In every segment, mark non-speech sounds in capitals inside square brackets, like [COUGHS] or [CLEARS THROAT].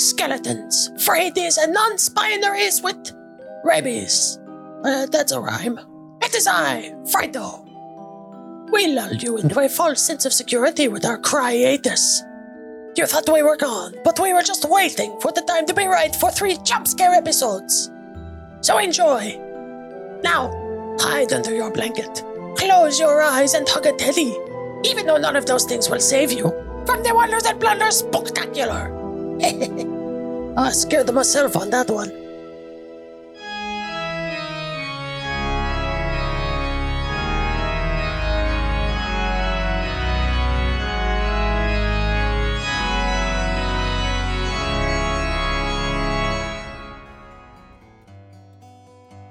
skeletons, fraidies, and non-binaries with rabies. Uh, that's a rhyme. It is I, Frido. We lulled you into a false sense of security with our cryiatus. You thought we were gone, but we were just waiting for the time to be right for three jump scare episodes. So enjoy. Now, hide under your blanket, close your eyes, and hug a teddy, even though none of those things will save you from the Wonders and Blunders Spectacular. [LAUGHS] I scared myself on that one.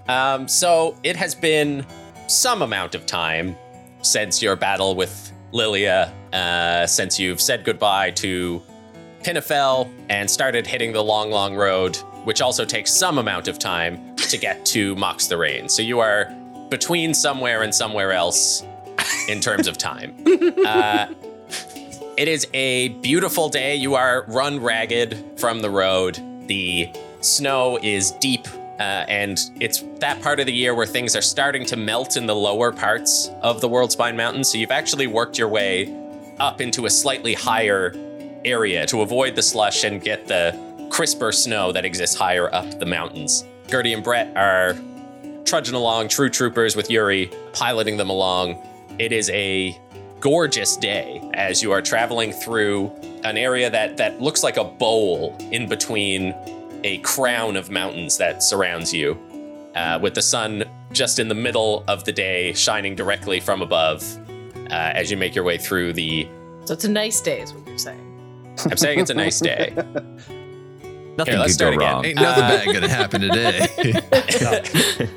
Um, so it has been some amount of time since your battle with Lilia, uh, since you've said goodbye to Pinnefell and started hitting the long, long road, which also takes some amount of time to get to Mox the Rain. So you are between somewhere and somewhere else in terms of time. [LAUGHS] Uh, it is a beautiful day. You are run ragged from the road. The snow is deep, uh, and it's that part of the year where things are starting to melt in the lower parts of the World Spine Mountains. So you've actually worked your way up into a slightly higher area to avoid the slush and get the crisper snow that exists higher up the mountains. Gertie and Brett are trudging along, true troopers with Yuri, piloting them along. It is a gorgeous day as you are traveling through an area that, that looks like a bowl in between a crown of mountains that surrounds you, uh, with the sun just in the middle of the day shining directly from above uh, as you make your way through the. So it's a nice day, is what you're saying. I'm saying it's a nice day. [LAUGHS] Nothing Here, let's could go start again. wrong. Ain't nothing Uh, bad gonna happen today.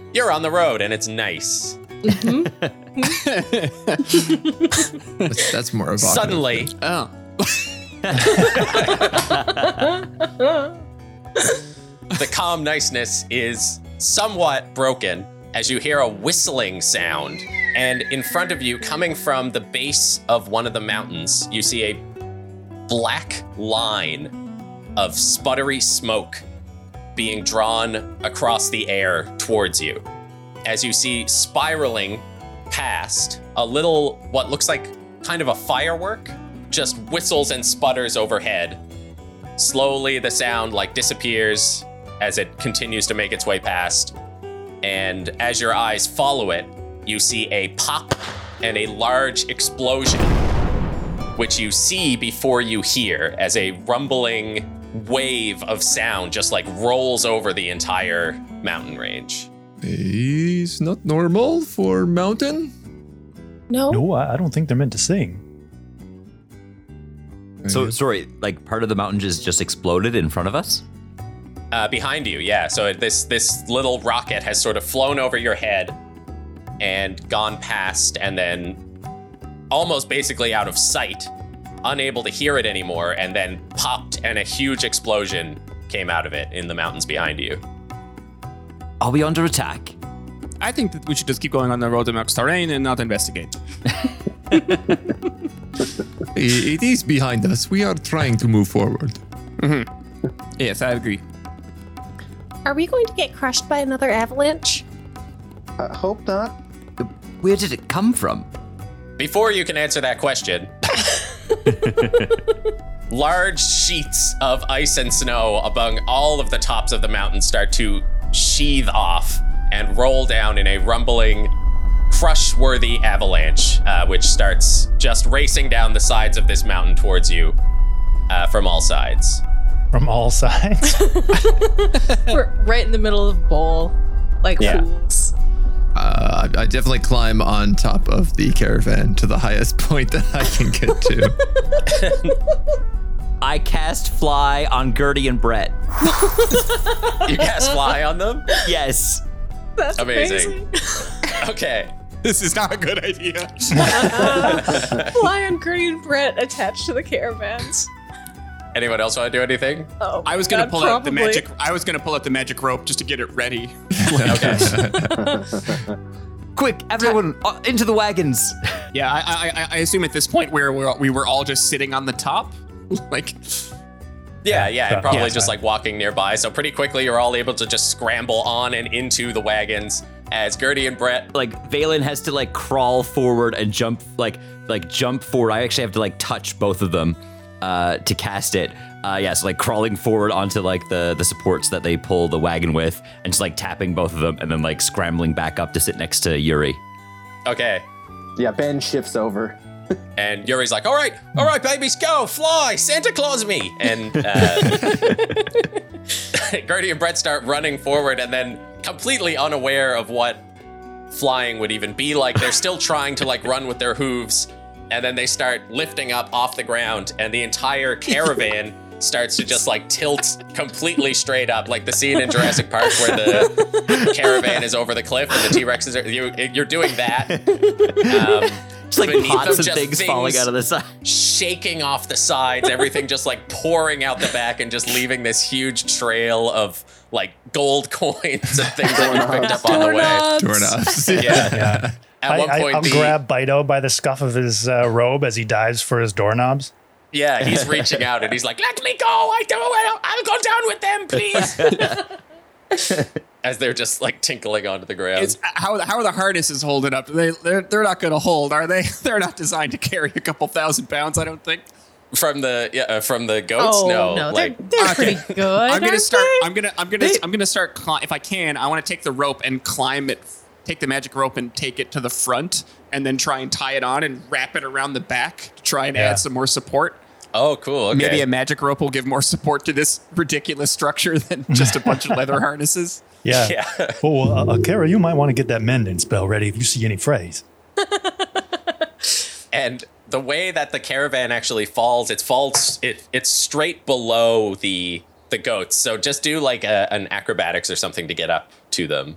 [LAUGHS] You're on the road and it's nice. that's, that's more evocative. Suddenly, Oh. [LAUGHS] the calm niceness is somewhat broken as you hear a whistling sound. And in front of you, coming from the base of one of the mountains, you see a black line of sputtery smoke being drawn across the air towards you. As you see spiraling past a little, what looks like kind of a firework, just whistles and sputters overhead. Slowly, the sound like disappears as it continues to make its way past. And as your eyes follow it, you see a pop and a large explosion, which you see before you hear as a rumbling wave of sound just like rolls over the entire mountain range. Is not normal for mountain. No. No, I I don't think they're meant to sing. So sorry, like part of the mountain just just exploded in front of us. Uh, behind you, yeah. So this this little rocket has sort of flown over your head and gone past, and then almost basically out of sight, unable to hear it anymore, and then popped, and a huge explosion came out of it in the mountains behind you. Are we under attack? I think that we should just keep going on the road to Max Terrain and not investigate. [LAUGHS] It is behind us. We are trying to move forward. Mm-hmm. Yes, I agree. Are we going to get crushed by another avalanche? I hope not. Where did it come from? Before you can answer that question, [LAUGHS] large sheets of ice and snow among all of the tops of the mountain start to sheathe off and roll down in a rumbling, crush worthy avalanche, uh, which starts just racing down the sides of this mountain towards you uh, from all sides. From all sides. [LAUGHS] We're right in the middle of bowl, like Yeah. fools. Uh, I I definitely climb on top of the caravan to the [LAUGHS] highest point that I can get to. [LAUGHS] I cast fly on Gertie and Brett. [LAUGHS] You cast fly on them? Yes. That's Amazing. amazing. Okay. This is not a good idea. Fly on Gertie and Brett attached to the caravans. Anyone else want to do anything? Oh, I was gonna God, pull out the magic. I was gonna pull out the magic rope just to get it ready. [LAUGHS] Okay. [LAUGHS] Quick, everyone uh, into the wagons. [LAUGHS] Yeah, I, I, I- I assume at this point where we're, we were all just sitting on the top, like Yeah, yeah, and probably Yeah. just like walking nearby. So pretty quickly, you're all able to just scramble on and into the wagons as Gertie and Brett. Like Valen has to like crawl forward and jump like like jump forward. I actually have to like touch both of them uh, to cast it. Uh, yeah, so like crawling forward onto like the the supports that they pull the wagon with, and just like tapping both of them, and then like scrambling back up to sit next to Yuri. Okay. Yeah, Ben shifts over. And Yuri's like, all right, all right, babies, go, fly, Santa Claus me. And uh, [LAUGHS] Gertie and Brett start running forward and then completely unaware of what flying would even be like. They're still trying to like run with their hooves. And then they start lifting up off the ground and the entire caravan [LAUGHS] starts to just like tilt completely straight up, like the scene in Jurassic Park where the caravan is over the cliff and the T Rexes are. You, you're doing that. Um, Just like beneath pots them, of just things falling out of the side. shaking off the sides, everything just like pouring out the back and just leaving this huge trail of like gold [LAUGHS] coins and things that you picked up on the way. Doorknobs. Doorknobs. Yeah. Yeah. [LAUGHS] At I, one I, point, I'll the, grab Bito by the scuff of his uh, robe as he dives for his doorknobs. yeah, he's [LAUGHS] reaching out and he's like, "Let me go! I don't. I'll go down with them, please." [LAUGHS] As they're just like tinkling onto the ground. It's, how, how are the harnesses holding up? They, they're, they're not going to hold, are they? [LAUGHS] They're not designed to carry a couple thousand pounds, I don't think. from the yeah, uh, from the goats. Oh no, no, like they're, they're Okay. pretty good. I'm gonna aren't start. they? I'm gonna. I'm gonna. I'm gonna start. Cli- if I can, I want to take the rope and climb it. Take the magic rope and take it to the front, and then try and tie it on and wrap it around the back to try and Yeah. add some more support. oh, cool. Okay. Maybe a magic rope will give more support to this ridiculous structure than [LAUGHS] just a bunch of [LAUGHS] leather harnesses. Yeah. Yeah. [LAUGHS] Oh, uh, uh, Kara, you might want to get that mending spell ready if you see any phrase. and the way that the caravan actually falls, it falls it it's straight below the the goats. So just do like a, an acrobatics or something to get up to them.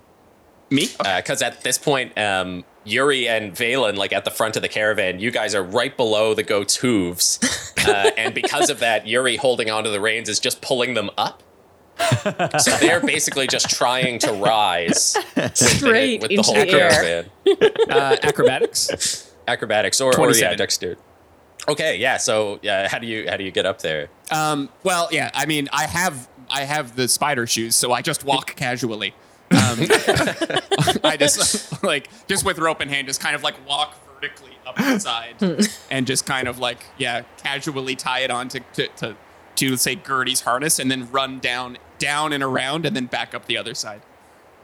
Me? Because at this point, um, Yuri and Valen, like at the front of the caravan, you guys are right below the goats' hooves, [LAUGHS] uh, and because of that, Yuri holding onto the reins is just pulling them up. so they're basically just trying to rise straight with into the whole the air. caravan. Uh, acrobatics. acrobatics or, or yeah, 27. dexterity. Okay, yeah. So yeah, how do you how do you get up there? Um, well, yeah. I mean, I have I have the spider shoes, so I just walk casually. Um, [LAUGHS] [LAUGHS] I just [LAUGHS] like just with rope in hand, just kind of like walk vertically up the side, and just kind of like yeah, casually tie it on to to, to to say Gertie's harness, and then run down down and around, and then back up the other side.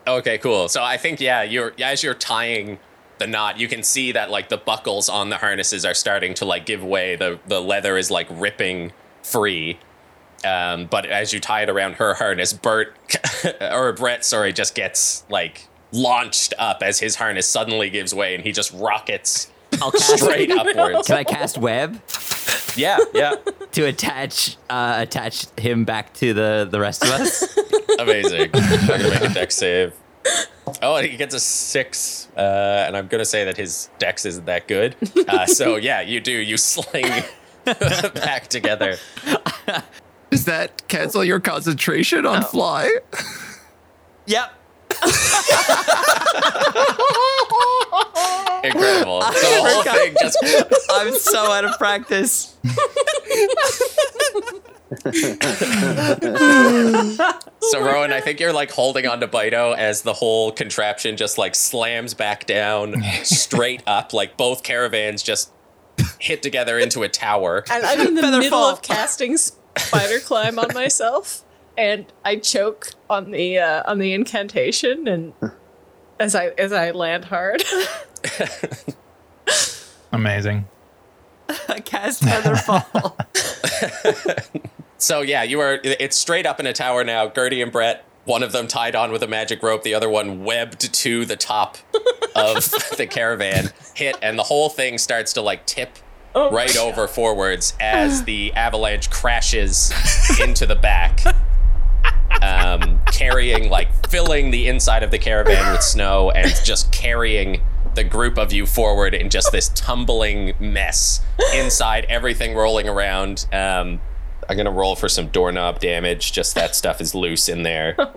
Okay, cool. So I think yeah, you're as you're tying the knot, you can see that like the buckles on the harnesses are starting to like give way. The the leather is like ripping free. Um, but as you tie it around her harness, Bert [LAUGHS] or Brett, sorry, just gets like launched up as his harness suddenly gives way and he just rockets I'll cast. straight [LAUGHS] upwards. Can I cast web Yeah, yeah. [LAUGHS] to attach uh, attach him back to the the rest of us? Amazing. I'm gonna make a dex save. Oh, he gets a six, uh, and I'm gonna say that his dex isn't that good. Uh, so yeah, you do. You sling back together. Does that cancel your concentration on fly? yep. [LAUGHS] Incredible. The whole thing just [LAUGHS] I'm so out of practice. [LAUGHS] So Rowan, I think you're like holding on to Bito as the whole contraption just like slams back down straight up, like both caravans just hit together into a tower. And I'm in the Feather middle fall. of casting spider climb on myself, and I choke on the uh, on the incantation, and as I as I land hard. [LAUGHS] Amazing. cast feather [LAUGHS] fall. So yeah, you are. It's straight up in a tower now. Gertie and Brett, one of them tied on with a magic rope, the other one webbed to the top of [LAUGHS] the caravan, hit, and the whole thing starts to like tip right [LAUGHS] over forwards as the avalanche crashes into the back, um, carrying like filling the inside of the caravan with snow and just carrying the group of you forward in just this tumbling mess inside everything rolling around. Um, i'm gonna roll for some doorknob damage. Just that stuff is loose in there. [LAUGHS]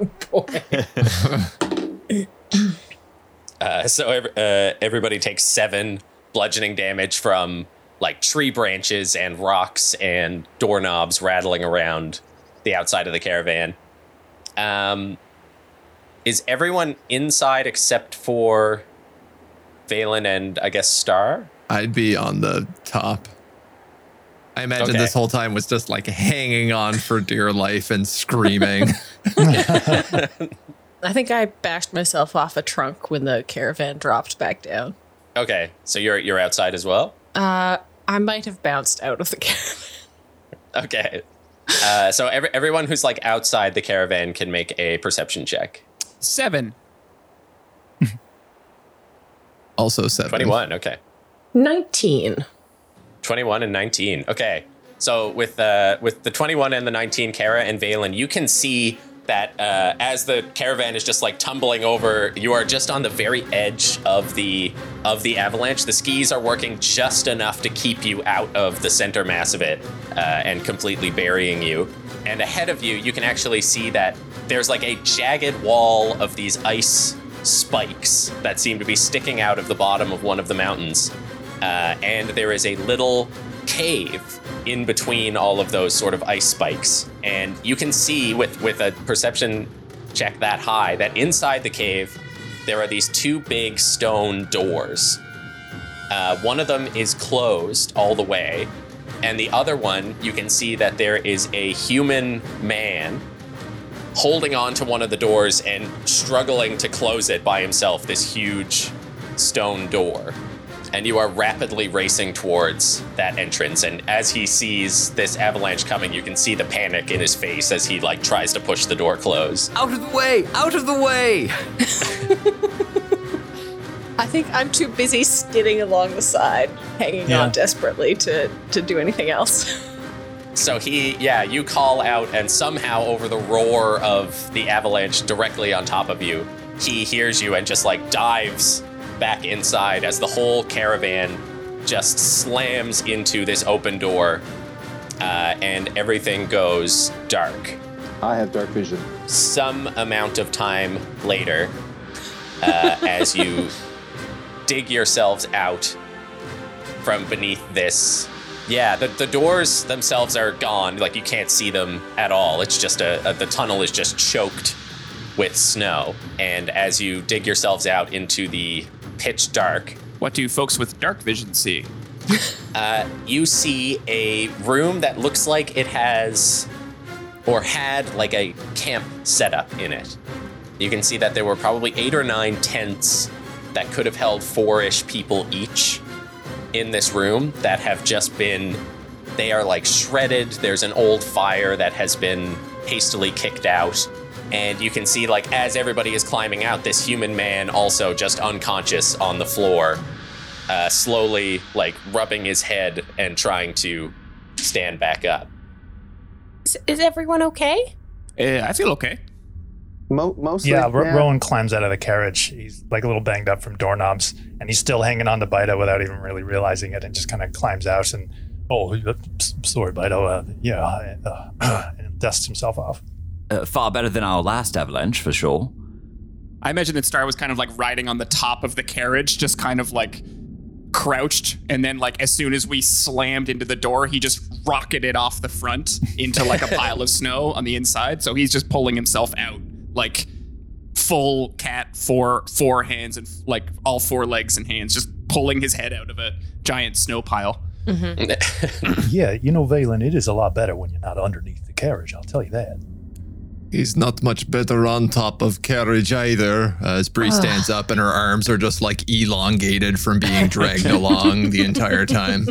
Uh, so uh, everybody takes seven bludgeoning damage from like tree branches and rocks and doorknobs rattling around the outside of the caravan. Um, is everyone inside except for Valen and I guess Star? I'd be on the top. I imagine Okay. this whole time was just like hanging on for dear life and screaming. [LAUGHS] I think I bashed myself off a trunk when the caravan dropped back down. Okay, so you're you're outside as well. Uh, I might have bounced out of the [LAUGHS] caravan. Okay. Uh, so every, everyone who's like outside the caravan can make a perception check. Seven. [LAUGHS] also seven. 21, okay. 19. 21 and 19. Okay. So with uh, with the 21 and the 19, Kara and Valen, you can see that uh, as the caravan is just like tumbling over, you are just on the very edge of the of the avalanche. The skis are working just enough to keep you out of the center mass of it uh, and completely burying you. And ahead of you, you can actually see that there's like a jagged wall of these ice spikes that seem to be sticking out of the bottom of one of the mountains uh, and there is a little cave in between all of those sort of ice spikes. And you can see with with a perception check that high that inside the cave there are these two big stone doors. Uh, one of them is closed all the way, and the other one you can see that there is a human man holding on to one of the doors and struggling to close it by himself. This huge stone door and you are rapidly racing towards that entrance and as he sees this avalanche coming you can see the panic in his face as he like tries to push the door closed Out of the way! Out of the way! [LAUGHS] I think I'm too busy skidding along the side, hanging Yeah. on desperately to, to do anything else. so he yeah you call out and somehow over the roar of the avalanche directly on top of you he hears you and just like dives back inside as the whole caravan just slams into this open door uh, and everything goes dark I have dark vision. some amount of time later, uh, [LAUGHS] as you dig yourselves out from beneath this. Yeah, the, the doors themselves are gone. Like you can't see them at all. It's just a, a the tunnel is just choked with snow. And as you dig yourselves out into the pitch dark, What do folks with dark vision see? Uh, you see a room that looks like it has or had like a camp setup in it. You can see that there were probably eight or nine tents that could have held four ish people each in this room that have just been, they are like shredded. There's an old fire that has been hastily kicked out. And you can see, like, as everybody is climbing out, this human man also just unconscious on the floor uh, slowly like rubbing his head and trying to stand back up. Is, is everyone okay? Uh, I feel okay. Mo- mostly. Yeah, Ro- Rowan climbs out of the carriage. He's like a little banged up from doorknobs, and he's still hanging on to Bido without even really realizing it, and just kind of climbs out and, oh, sorry, Bido. Uh, yeah, uh, [CLEARS THROAT] and dusts himself off. Uh, far better than our last avalanche, for sure. I imagine that Star was kind of like riding on the top of the carriage, just kind of like crouched, and then like as soon as we slammed into the door, he just rocketed off the front into like a pile of [LAUGHS] snow on the inside. So he's just pulling himself out like full cat, four four hands and like all four legs and hands, just pulling his head out of a giant snow pile. [COUGHS] Yeah, you know, Valen, it is a lot better when you're not underneath the carriage. I'll tell you that. He's not much better on top of carriage either. As Bree stands up and her arms are just like elongated from being dragged [LAUGHS] along the entire time.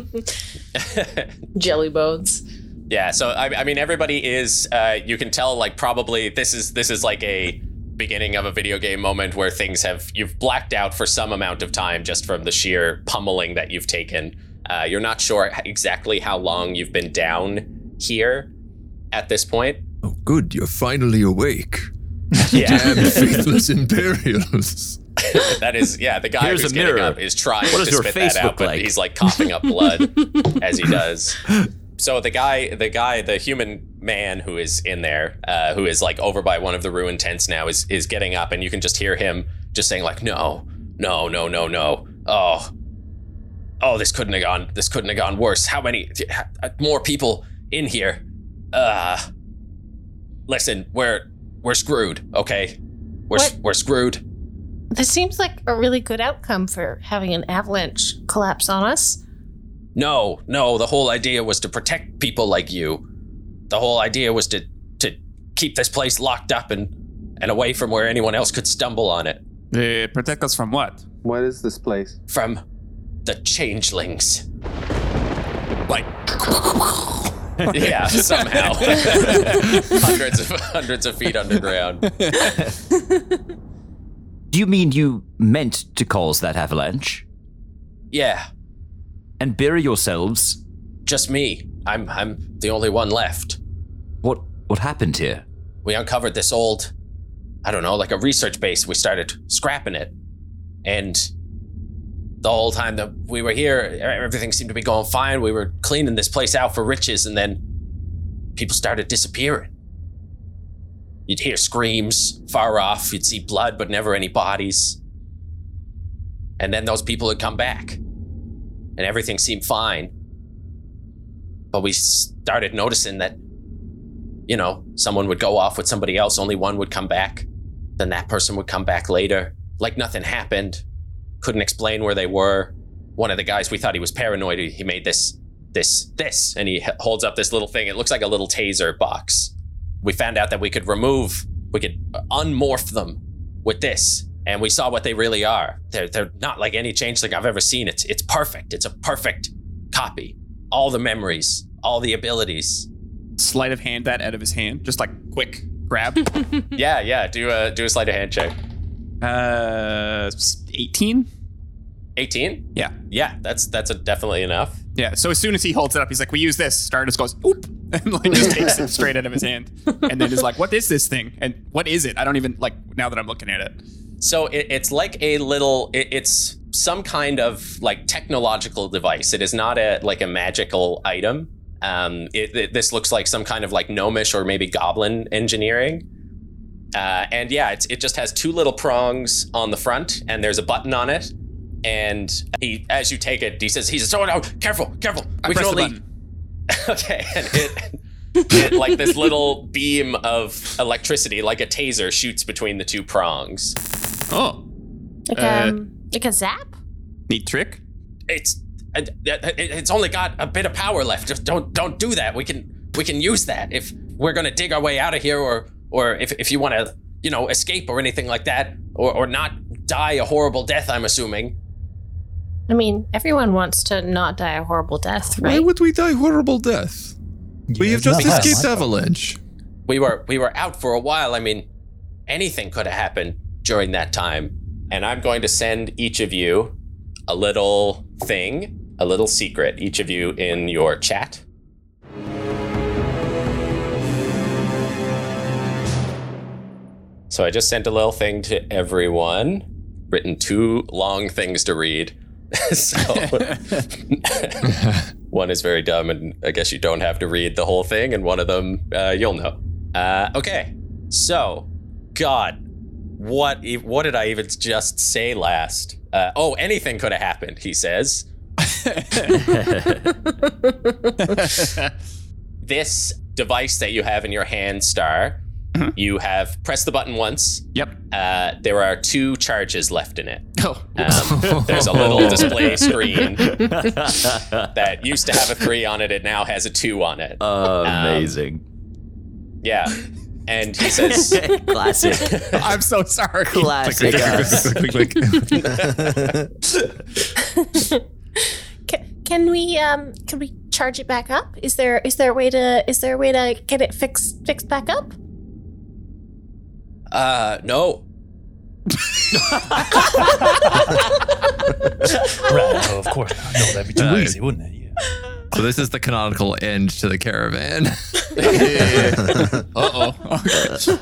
[LAUGHS] Jelly bones. Yeah, so I, I mean, everybody is. Uh, you can tell, like, probably this is this is like a beginning of a video game moment where things have you've blacked out for some amount of time just from the sheer pummeling that you've taken. Uh, you're not sure exactly how long you've been down here at this point. Good, you're finally awake. [LAUGHS] Yeah, Damn faithless Imperials. [LAUGHS] that is. Yeah, the guy Here's who's a getting mirror. up is trying What to spit that out, but like? he's like coughing up blood [LAUGHS] as he does. So the guy, the guy, the human man who is in there, uh, who is like over by one of the ruined tents now, is is getting up, and you can just hear him just saying like, "No, no, no, no, no. Oh, oh, this couldn't have gone. This couldn't have gone worse. How many ha- more people in here? Uh, listen, we're we're screwed. Okay, we're What? we're screwed. This seems like a really good outcome for having an avalanche collapse on us. No, no. The whole idea was to protect people like you. The whole idea was to to keep this place locked up and and away from where anyone else could stumble on it. Uh, protect us from what? What is this place? From the changelings. Like, [LAUGHS] Yeah, [LAUGHS] somehow. [LAUGHS] hundreds of hundreds of feet underground. Do you mean you meant to cause that avalanche Yeah, and bury yourselves? just me. I'm I'm the only one left. What what happened here? we uncovered this old, I don't know, like a research base. We started scrapping it. And the whole time that we were here, everything seemed to be going fine. We were cleaning this place out for riches, and then people started disappearing. You'd hear screams far off, you'd see blood, but never any bodies. And then those people would come back, and everything seemed fine. But we started noticing that you know, someone would go off with somebody else, only one would come back. Then that person would come back later, like nothing happened. Couldn't explain where they were. One of the guys, we thought he was paranoid. He made this, this, this, and he holds up this little thing. It looks like a little taser box. We found out that we could remove, we could unmorph them with this, and we saw what they really are. They're they're not like any changeling I've ever seen. It's it's perfect. It's a perfect copy. All the memories, all the abilities. sleight of hand that out of his hand. Just like quick grab. [LAUGHS] Yeah, yeah. Do a do a sleight of hand check. uh, 18? 18? Yeah. Yeah, that's that's a definitely enough. Yeah. So as soon as he holds it up, he's like, "We use this." Stardust goes, "Oop," [LAUGHS] and like just [LAUGHS] takes it straight out of his hand, and then is like, "What is this thing? And what is it? I don't even like now that I'm looking at it." So it, it's like a little. It, it's some kind of like technological device. It is not a like a magical item. Um, it, it- this looks like some kind of like gnomish or maybe goblin engineering. Uh, and yeah, it's, it just has two little prongs on the front, and there's a button on it. And he, as you take it, he says, "He says, oh no, careful, careful. I we can press the only." button. [LAUGHS] okay, and it, it like this little beam of electricity, like a taser, shoots between the two prongs. Oh, Like Uh, um like a zap? neat trick. It's it, it- it's only got a bit of power left. Just don't don't do that. We can we can use that if we're gonna dig our way out of here, or or if if you want to you know escape or anything like that, or or not die a horrible death. I'm assuming. I mean, everyone wants to not die a horrible death, right? Why would we die horrible death? we have just escaped my avalanche. we were we were out for a while. I mean, anything could have happened during that time. And I'm going to send each of you a little thing, a little secret, each of you in your chat. So I just sent a little thing to everyone, written two long things to read. [LAUGHS] so [LAUGHS] one is very dumb, and I guess you don't have to read the whole thing, and one of them uh, you'll know. Uh, okay, so God, what e- what did I even just say last? Uh, oh, anything could have happened. He says. [LAUGHS] this device that you have in your hand, Star, you have pressed the button once. Yep. Uh, there are two charges left in it. Oh, Um, [LAUGHS] there's a little display screen [LAUGHS] that used to have a three on it. It now has a two on it. Amazing. Yeah. And he says, [LAUGHS] Classic. I'm so sorry. Classic. Can, can we um can we charge it back up? Is there is there a way to is there a way to get it fixed fixed back up? Uh, no. Right. Oh, of course. not. No, that'd be too easy, wouldn't it? Yeah. So this is the canonical end to the caravan. Uh [LAUGHS] oh.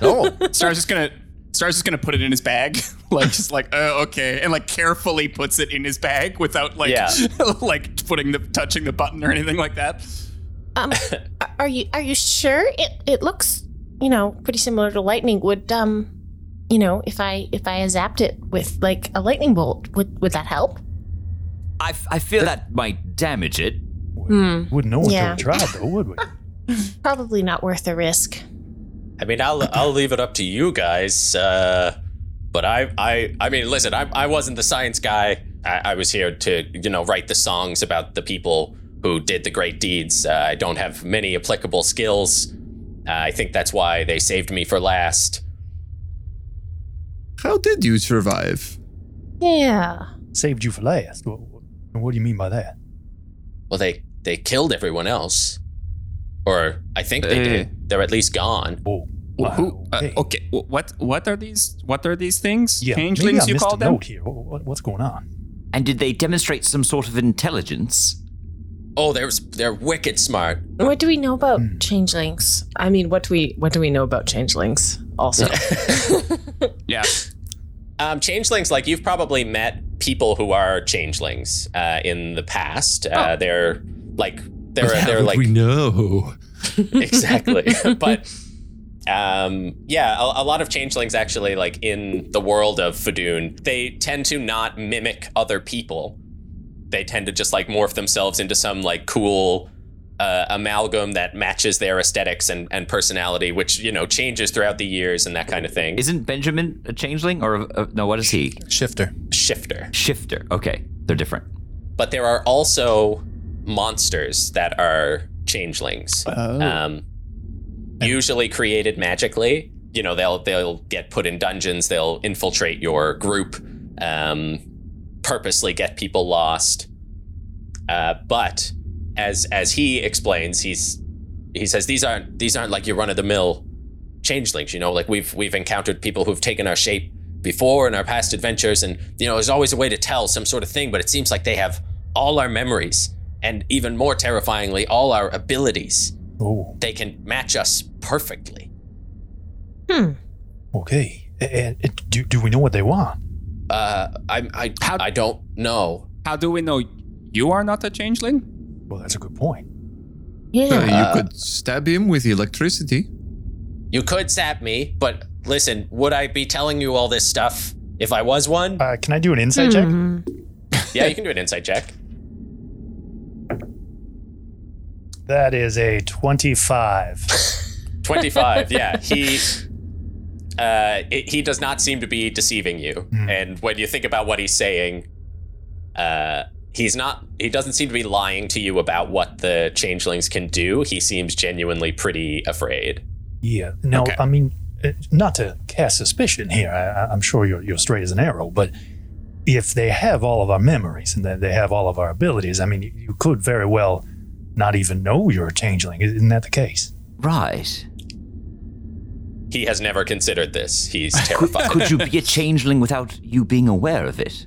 No. Star's just gonna Star's just gonna put it in his bag, [LAUGHS] like just like uh, okay, and like carefully puts it in his bag without like Yeah. [LAUGHS] like putting the touching the button or anything like that. Um, are- are you are you sure it it looks you know pretty similar to lightning? Would um you know if I if I zapped it with like a lightning bolt would would that help? I, f- I feel that might damage it. Hmm. Wouldn't know until Yeah. we tried, though, would we? [LAUGHS] Probably not worth the risk. I mean, I'll I'll leave it up to you guys. Uh, but I I I mean, listen, I I wasn't the science guy. I, I was here to you know write the songs about the people who did the great deeds. Uh, I don't have many applicable skills. Uh, I think that's why they saved me for last. How did you survive? Yeah. Saved you for last. What, what do you mean by that? Well, they they killed everyone else, or I think they Uh. did. They're at least gone. Oh, Wh- Who? Uh, okay. okay. What? What are these? What are these things? Yeah, maybe I Changelings, you missed call a them? note here. What, what- what's going on? And did they demonstrate some sort of intelligence? Oh, there's they're wicked smart. What do we know about Hmm. changelings? I mean, what do we what do we know about changelings? Also, Yeah. [LAUGHS] Um, changelings, like you've probably met people who are changelings uh, in the past. Uh, They're like they're How they're would like we know. [LAUGHS] [LAUGHS] exactly, but um, yeah, a, a lot of changelings actually like in the world of Fadoon, they tend to not mimic other people. They tend to just like morph themselves into some like cool uh, amalgam that matches their aesthetics and, and personality, which you know changes throughout the years and that kind of thing. Isn't Benjamin a changeling or a, no? What is he? Shifter. Shifter. Shifter. Okay, they're different. but there are also monsters that are changelings. Um, usually created magically. You know, they'll they'll get put in dungeons. They'll infiltrate your group, um, purposely get people lost. Uh, but as as he explains, he's he says these aren't these aren't like your run of the mill changelings. You know, like we've we've encountered people who've taken our shape before in our past adventures, and you know, there's always a way to tell some sort of thing. But it seems like they have all our memories, and even more terrifyingly, all our abilities. Oh, They can match us perfectly. Hmm. okay. And, and do, do we know what they want? Uh, I I How- I don't know. How do we know you are not a changeling? Well, that's a good point. Yeah. Uh, you Uh, could stab him with electricity. You could sap me, but listen, would I be telling you all this stuff if I was one? Uh, can I do an insight check? Hmm. Yeah, you can do an insight check. That is a 25. [LAUGHS] 25 yeah he uh it, he does not seem to be deceiving you and when you think about what he's saying uh he's not he doesn't seem to be lying to you about what the changelings can do he seems genuinely pretty afraid Yeah. No, Okay. I mean, uh, not to cast suspicion here. I, I- I'm sure you're, you're straight as an arrow, but if they have all of our memories and they have all of our abilities, I mean, you, you could very well not even know you're a changeling. Isn't that the case? Right. He has never considered this he's Could, terrified could you be a changeling without you being aware of it?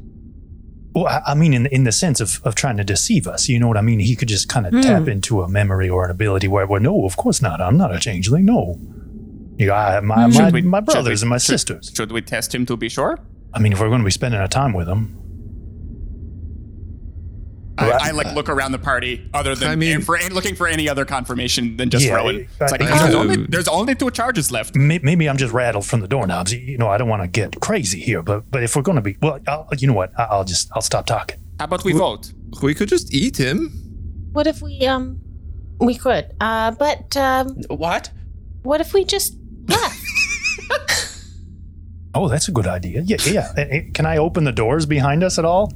Well, I, I mean, in in the sense of, of trying to deceive us. You know what I mean? He could just kind of hmm. tap into a memory or an ability where, well, no, of course not. I'm not a changeling. No. You know, I, my, my, we- my brothers we- and my should- sisters. Should we test him to be sure? I mean, if we're going to be spending our time with them, I, I like look around the party, other than I mean- for looking for any other confirmation than just Yeah, Rowan. It's like I- "Ah, there's, only, there's only two charges left. maybe I'm just rattled from the doorknobs. You- You know, I don't want to get crazy here, but but if we're going to be, well, I'll, you know what? I- I'll just I'll stop talking. How about we vote? We could just eat him. What if we um we could. Uh but um what what if we just left? [LAUGHS] Oh, that's a good idea. Yeah, yeah. Can I open the doors behind us at all?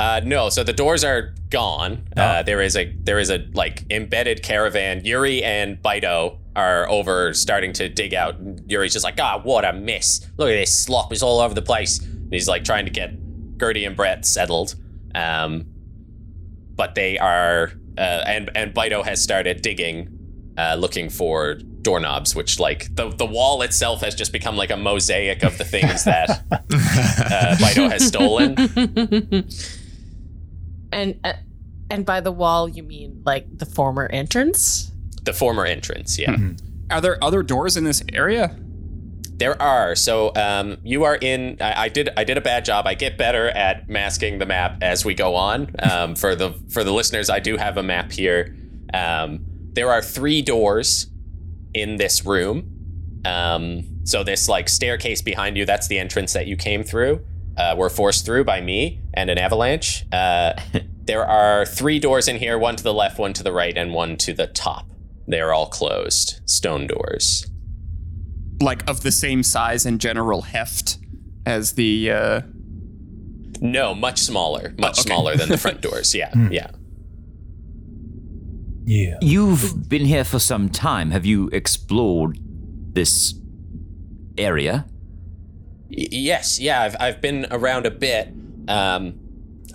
Uh, no, so the doors are gone. Uh, there is a there is a like embedded caravan. Yuri and Baito are over starting to dig out. Yuri's just like, ah, what a mess! Look at this slop; it's all over the place. And he's like trying to get Gertie and Brett settled. Um, but they are, uh, and and Baito has started digging, uh, looking for doorknobs, which like the the wall itself has just become like a mosaic of the things that [LAUGHS] uh, Baito has stolen. [LAUGHS] and uh, and by the wall you mean like the former entrance? The former entrance, yeah. Are there other doors in this area? There are. So um, you are in. I, I did. I did a bad job. I get better at masking the map as we go on. Um, for the for the listeners, I do have a map here. Um, there are three doors in this room. Um, so this like staircase behind you. That's the entrance that you came through. Uh, were forced through by me and an avalanche. Uh, [LAUGHS] there are three doors in here. One to the left, one to the right, and one to the top. They are all closed. Stone doors. like of the same size and general heft as the? Uh, No, much smaller, much Oh, okay. smaller than the front [LAUGHS] doors. Yeah, yeah. Yeah. You've been here for some time. Have you explored this area? Y- yes, yeah. I've I've been around a bit. Um,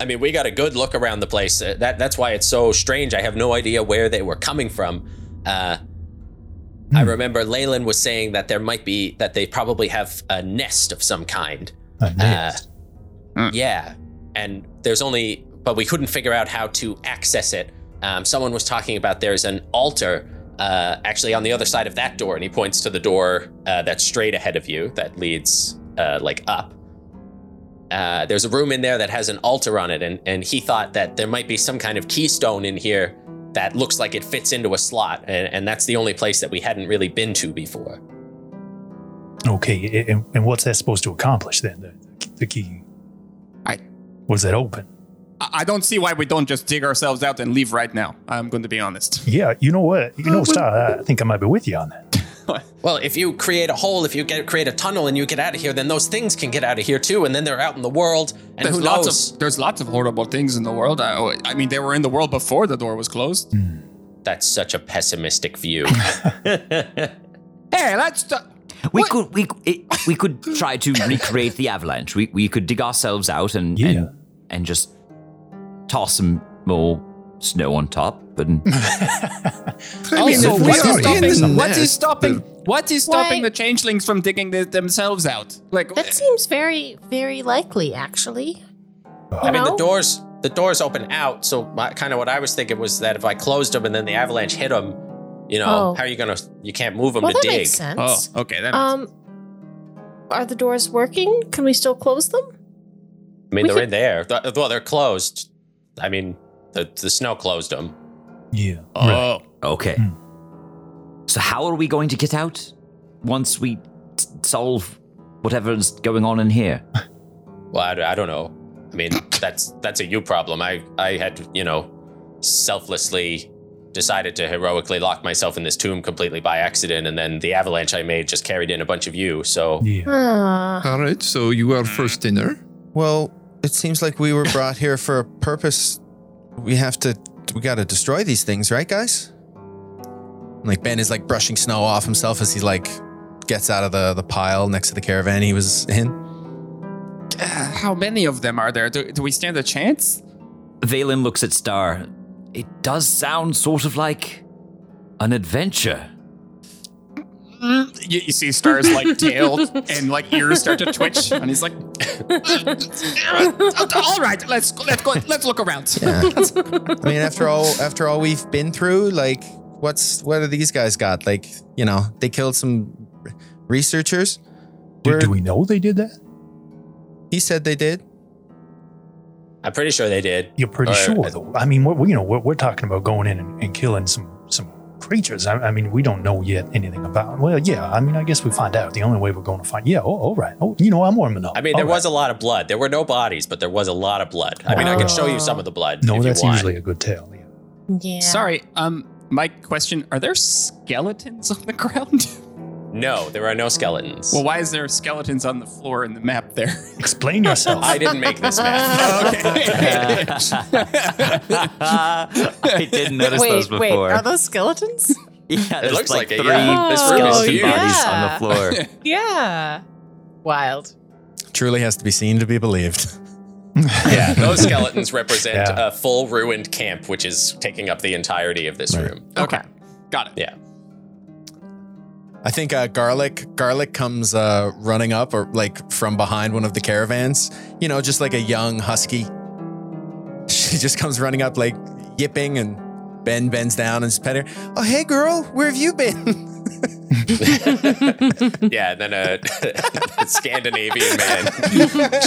I mean, we got a good look around the place. Uh, That that's why it's so strange. I have no idea where they were coming from. Uh, I remember Leyland was saying that there might be that they probably have a nest of some kind. A nest. Yeah, and there's only, but we couldn't figure out how to access it. Um, someone was talking about there's an altar uh, actually on the other side of that door, and he points to the door uh, that's straight ahead of you that leads uh, like up. Uh, there's a room in there that has an altar on it, and, and he thought that there might be some kind of keystone in here that looks like it fits into a slot, and, and that's the only place that we hadn't really been to before. Okay, and, and what's that supposed to accomplish then? The, the key. I- Was that open? I I don't see why we don't just dig ourselves out and leave right now. I'm going to be honest. Yeah, you know what? You know, Star, I think I might be with you on that. [LAUGHS] Well, if you create a hole, if you get create a tunnel and you get out of here, then those things can get out of here too, and then they're out in the world. And There's who lots knows? of there's lots of horrible things in the world. I, I mean, they were in the world before the door was closed. That's such a pessimistic view. [LAUGHS] [LAUGHS] Hey, let's. Uh, We could we it, we could try to recreate the avalanche. We we could dig ourselves out and Yeah. and, and just toss some more snow on top and [LAUGHS] I mean, also, if we what are is in stopping? What is stopping? What is stopping Why- the changelings from digging the, themselves out? Like, That seems very, very likely, actually. I mean, the doors the doors open out, so kind of what I was thinking was that if I closed them and then the avalanche hit them, you know, Oh. how are you gonna? You can't move them Well, to that dig. makes sense. oh, okay, that makes Um, are the doors working? Can we still close them? I mean, we they're could- in there. Th- Well, they're closed. I mean, the the snow closed them. Yeah. Oh, okay. So how are we going to get out once we t- solve whatever's going on in here? [LAUGHS] Well, I, I don't know. I mean, that's that's a you problem. I I had you know selflessly decided to heroically lock myself in this tomb completely by accident, and then the avalanche I made just carried in a bunch of you. So Yeah. Ah, All right, so you are first dinner. Well, it seems like we were brought here for a purpose. We have to. We got to destroy these things, right, guys? Like Ben is like brushing snow off himself as he like gets out of the the pile next to the caravan he was in. How many of them are there? Do, do we stand a chance? Valen looks at Star. It does sound sort of like an adventure. Mm, you, you see Star's like [LAUGHS] tail and like ears start to twitch, and he's like, [LAUGHS] "All right, let's let's go, let's look around." Yeah. I mean, after all, after all we've been through, like, what's what do these guys got? Like, you know, they killed some researchers. Do, We're- do we know they did that? He said they did. I'm pretty sure they did. You're pretty Or- sure, though. I mean, we're, you know, we're, we're talking about going in and, and killing some some creatures. I, I mean, we don't know yet anything about. Well, yeah. I mean, I guess we find out. The only way we're going to find. Yeah. Oh, all right. Oh, you know, I'm warming up. I mean, there was a lot of blood. There were no bodies, but there was a lot of blood. I mean, I can show you some of the blood. No, if that's you want. usually a good tale. Yeah. yeah. Sorry, um, my question: Are there skeletons on the [LAUGHS] ground? No, there are no skeletons. well, why is there skeletons on the floor in the map there? [LAUGHS] Explain yourself. I didn't make this map. [LAUGHS] Okay. [LAUGHS] I didn't notice those Wait, before. wait, are those skeletons? yeah, there's looks like it, three yeah. This room is skeleton huge. bodies Yeah. on the floor. yeah. Wild. Truly has to be seen to be believed. yeah, those skeletons represent Yeah. a full ruined camp, which is taking up the entirety of this Right. room. Okay, got it. Yeah. I think uh, garlic garlic comes uh, running up or like from behind one of the caravans. You know, just like a young husky. [LAUGHS] She just comes running up like yipping, and Ben bends down and petting her. Oh, hey girl, where have you been? [LAUGHS] Yeah, and then a, a [LAUGHS] Scandinavian man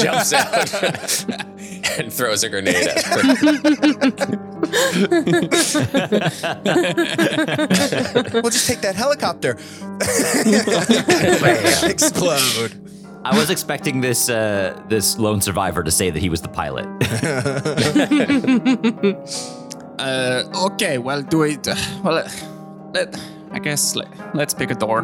jumps out [LAUGHS] and throws a grenade at her. [LAUGHS] we'll just take that helicopter. [LAUGHS] Explode. I was expecting this uh, this lone survivor to say that he was the pilot. Uh, okay. Well, do it. well, let, I guess let, let's pick a door.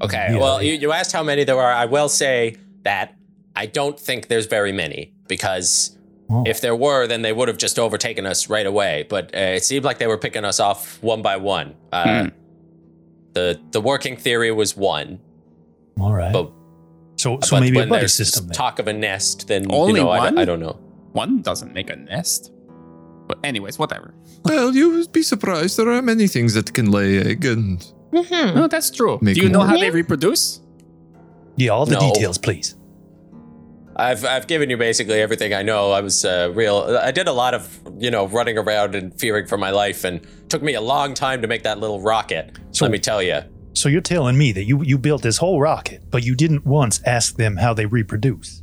Okay. Yeah. Well, you, you asked how many there are. I will say that I don't think there's very many because Oh. if there were, then they would have just overtaken us right away. But uh, it seemed like they were picking us off one by one. Uh, The the working theory was one, All right. but, so so but maybe a when buddy there's system. Then. talk of a nest, then Only you know, I, one? I don't know. One doesn't make a nest. But anyways, whatever. Well, you would be surprised. There are many things that can lay egg, and Mm-hmm. No, that's true. Make Do you know more. how they reproduce? Yeah, all the No. details, please. I've I've given you basically everything I know. I was uh, real. I did a lot of you know running around and fearing for my life, and took me a long time to make that little rocket. So- let me tell you. So you're telling me that you you built this whole rocket, but you didn't once ask them how they reproduce.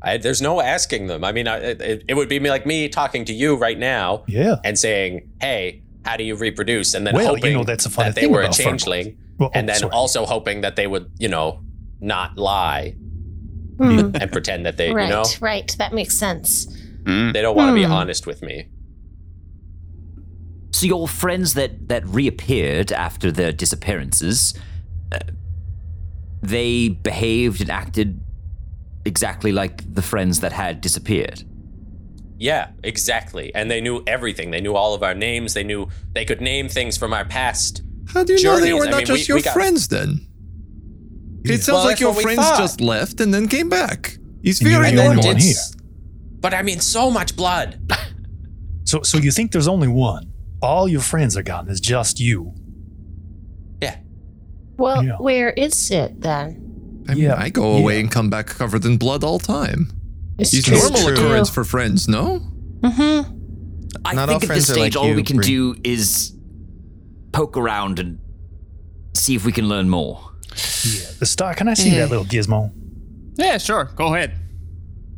I, there's no asking them. I mean, I, it, it would be me- like me talking to you right now Yeah. and saying, "Hey, how do you reproduce?" And then Well, you hoping know, that's a that they were a changeling, Well, and oh, then sorry. also hoping that they would, you know, not lie Hmm. and pretend that they, right, you know, right. That makes sense. they don't want to be Hmm. honest with me. So your friends that that reappeared after their disappearances, uh, they behaved and acted exactly like the friends that had disappeared. Yeah, exactly. And they knew everything. They knew all of our names. They knew they could name things from our past. how do you know they Journeys. were I not mean, just we- your we got- friends then? It sounds Well, like your friends thought. just left and then came back. He's And you very the only normal. one here. But I mean, so much blood. So so you think there's only one? All your friends are gone. It's just you. Yeah. Well, Yeah. where is it then? I mean, Yeah, I go away yeah. and come back covered in blood all time. It's These true. normal occurrence for friends, no? Mm-hmm. I Not all think at this stage, like all you, we can Bree. do is poke around and see if we can learn more. Yeah. The star. Can I see that little gizmo? Yeah, sure. Go ahead.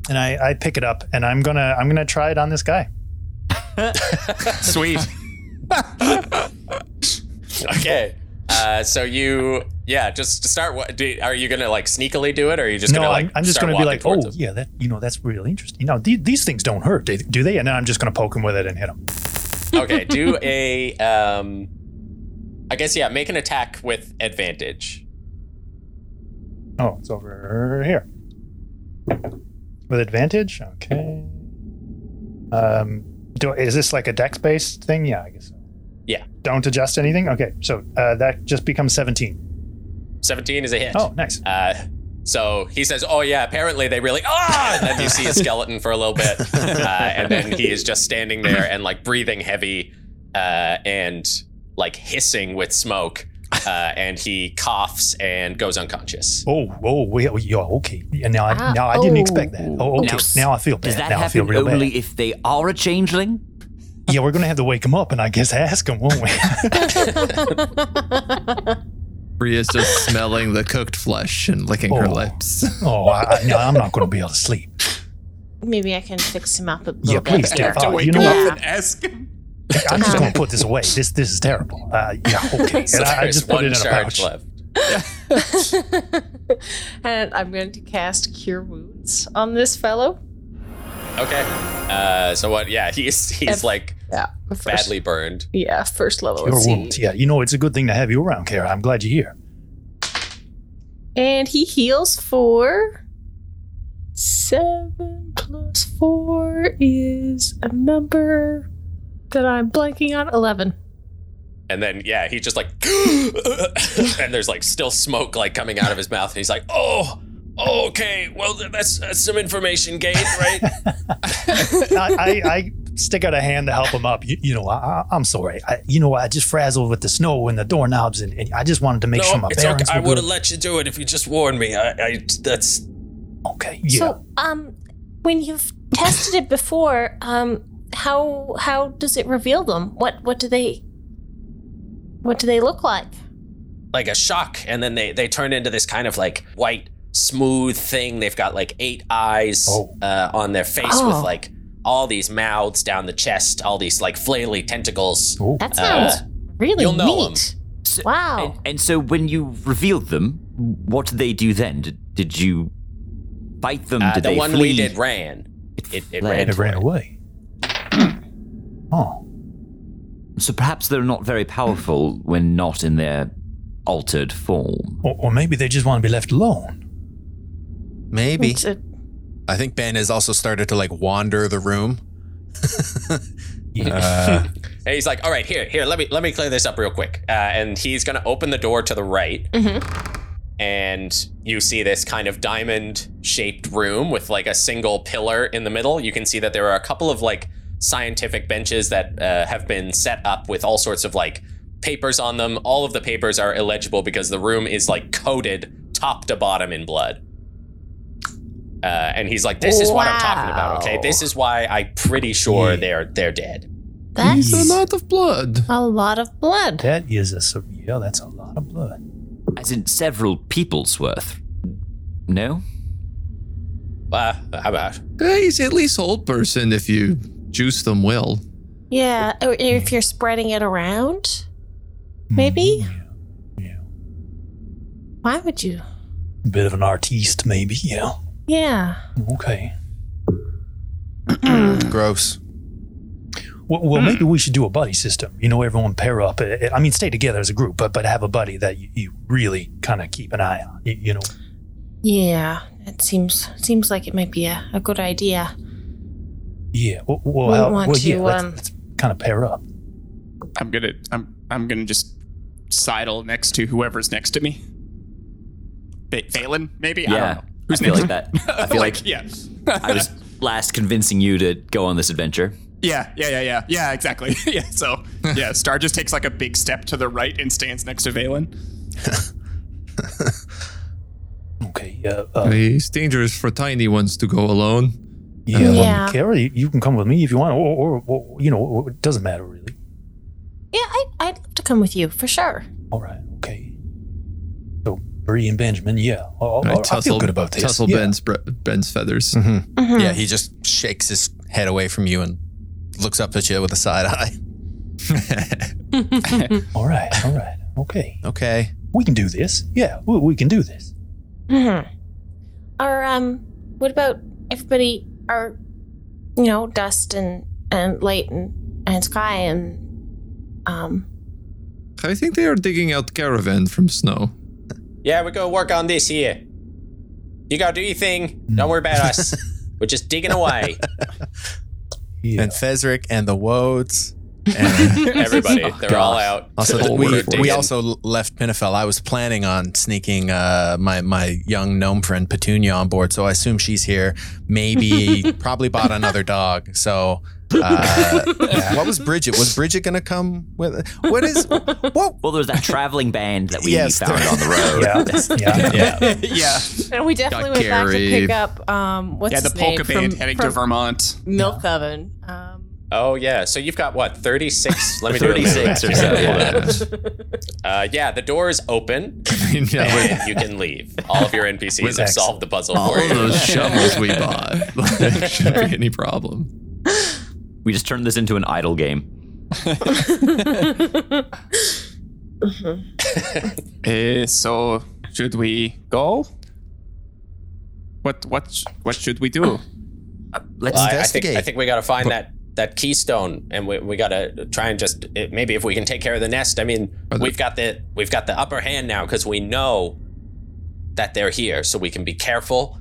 And I I pick it up and I'm gonna I'm gonna try it on this guy. [LAUGHS] Sweet. [LAUGHS] Okay. Uh, so you, yeah, just to start. What do, are you gonna like sneakily do it, or are you just no, gonna like? I'm, I'm just going to be like, oh towards yeah, that you know that's really interesting. You know, the- these things don't hurt, do do they? And then I'm just going to poke him with it and hit him. okay, do [LAUGHS] a. Um, I guess yeah, make an attack with advantage. Oh, it's over here with advantage. Okay. Um, do is this like a dex based thing? Yeah, I guess. So. Yeah. Don't adjust anything. Okay, so uh, that just becomes 17. Seventeen is a hit. Oh, nice. Uh, so he says, "Oh yeah, apparently they really ah." And then you see a skeleton for a little bit, [LAUGHS] uh, and then he is just standing there and like breathing heavy, uh, and like hissing with smoke, uh, and he coughs and goes unconscious. Oh, oh, wait, yeah, okay. Yeah, now, I, Ah, now I didn't oh. expect that. Oh, okay. Now, Now, I feel bad. Does that now I feel happen real only bad. if they are a changeling? Yeah, we're gonna have to wake him up and I guess ask him, won't we? [LAUGHS] Bria's just smelling the cooked flesh and licking her Oh. lips. [LAUGHS] oh, I, I, no, I'm not gonna be able to sleep. Maybe I can fix him up a little Yeah, bit. please do. here. Oh, Wake you know him what? up and ask him. I'm just gonna put this away. This this is terrible. Uh, yeah, okay. So [LAUGHS] and I, I just put it in a charge pouch. left. [LAUGHS] and I'm going to cast Cure Wounds on this fellow. Okay. Uh, so what? Yeah, [LAUGHS] he's he's If- like Yeah, first, badly burned. Yeah, first level. Your wounds. Yeah, you know it's a good thing to have you around, Kara. I'm glad you're here. And he heals for seven plus four is a number that I'm blanking on. Eleven. And then yeah, he just like [GASPS] and there's like still smoke like coming out of his mouth, and he's like, oh. Okay, well that's, that's some information gained, right? [LAUGHS] [LAUGHS] I, I, I stick out a hand to help him up. You, you know, I, I- I'm sorry. I, you know, I just frazzled with the snow and the doorknobs, and, and I just wanted to make sure my it's okay. bearings I would have let you do it if you just warned me. I, I that's Okay, yeah. So, um, when you've tested it before, um, how how does it reveal them? What what do they what do they look like? like a shock and then they they turn into this kind of like white smooth thing they've got like eight eyes Oh. uh, on their face Oh. with like all these mouths down the chest all these like flaily tentacles Oh, That sounds really you'll know 'em. neat. So- Wow. And, and so when you revealed them, what did they do then? Did, did you bite them? uh, did the they one flee? we did ran it, it fled. ran, it ran for away. Oh, So perhaps they're not very powerful when not in their altered form. Or, or maybe they just want to be left alone. Maybe. It's a- I think Ben has also started to like wander the room. [LAUGHS] And he's like, "All right, here, here, let me let me clear this up real quick." Uh, and he's gonna open the door to the right, and you see this kind of diamond-shaped room with like a single pillar in the middle. You can see that there are a couple of like scientific benches that uh, have been set up with all sorts of like papers on them. All of the papers are illegible because the room is like coated top to bottom in blood. Uh, and he's like, "This is what I'm talking about. Okay, this is why I'm pretty sure they're they're dead." That's a lot of blood. a lot of blood. That is a s- yeah. That's a lot of blood. As in several people's worth. No? Uh, how about? He's at least old person if you juice them well. Yeah, or if you're spreading it around, maybe. Mm-hmm. Yeah. Why would you? A bit of an artiste, maybe. Yeah. Yeah. Okay. [CLEARS THROAT] Gross. Well, well maybe hmm. we should do a buddy system. You know, everyone pair up. I I mean, stay together as a group, but but have a buddy that you, you really kind of keep an eye on. You, you know. Yeah, it seems seems like it might be a, a good idea. Yeah. Well, well, Wouldn't how, want well yeah. to, let's, um, let's kind of pair up. I'm gonna I'm I'm gonna just sidle next to whoever's next to me. Ba- Valen, maybe? I don't Yeah. know. I Who's feel next? like that. I feel [LAUGHS] like yeah. I was last convincing you to go on this adventure. Yeah, yeah, yeah, yeah. Yeah, exactly. [LAUGHS] yeah, so yeah, Star just takes like a big step to the right and stands next to Valen. [LAUGHS] Okay. Uh, uh, It's dangerous for tiny ones to go alone. Yeah. Yeah. Well, Kara, you, you can come with me if you want, or, or, or you know, it doesn't matter really. Yeah, I, I'd love to come with you for sure. All right. Okay. So Bree and Benjamin, yeah. Oh, I I feel good about this. Tussle yeah. Ben's, Ben's feathers. Mm-hmm. Yeah, he just shakes his head away from you and looks up at you with a side eye. [LAUGHS] [LAUGHS] All right. All right. Okay. Okay. We can do this. Yeah, we, we can do this. Mm-hmm. Or um, what about everybody? Are you know dust and and light and and sky and um. I think they are digging out caravan from snow. Yeah, we go work on this here. You go do your thing. Don't worry about us. [LAUGHS] We're just digging away. Yeah. And Fezric and the Wodes. And [LAUGHS] Everybody, they're all out. also, Oh, we, we're we digging. also left Pinafel. I was planning on sneaking uh, my my young gnome friend Petunia on board, so I assume she's here. Maybe, [LAUGHS] probably bought another dog. So, uh, [LAUGHS] what was Bridget? Was Bridget gonna come with? What is what? Well, there's that traveling band that we Yes, found on the road. Yeah. Yeah. Yeah. yeah. And we definitely Got went back to pick up um what's Yeah, the his name polka band from, heading from to Vermont. Milk Oven. Um, Oh yeah. So you've got what? Thirty-six. [LAUGHS] Let me do a 36 or math. so. Hold Yeah. Uh, yeah, the door is open [LAUGHS] yeah, with and you can leave. All of your NPCs have solved the puzzle all for of you. those [LAUGHS] shovels we bought. there shouldn't be any problem. We just turned this into an idle game. Uh, so should we go? What what what should we do? Let's Well, I, I think investigate. I think we got to find that that keystone, and we, we got to try and just it, maybe if we can take care of the nest. I mean, Are the- we've got the we've got the upper hand now because we know that they're here, so we can be careful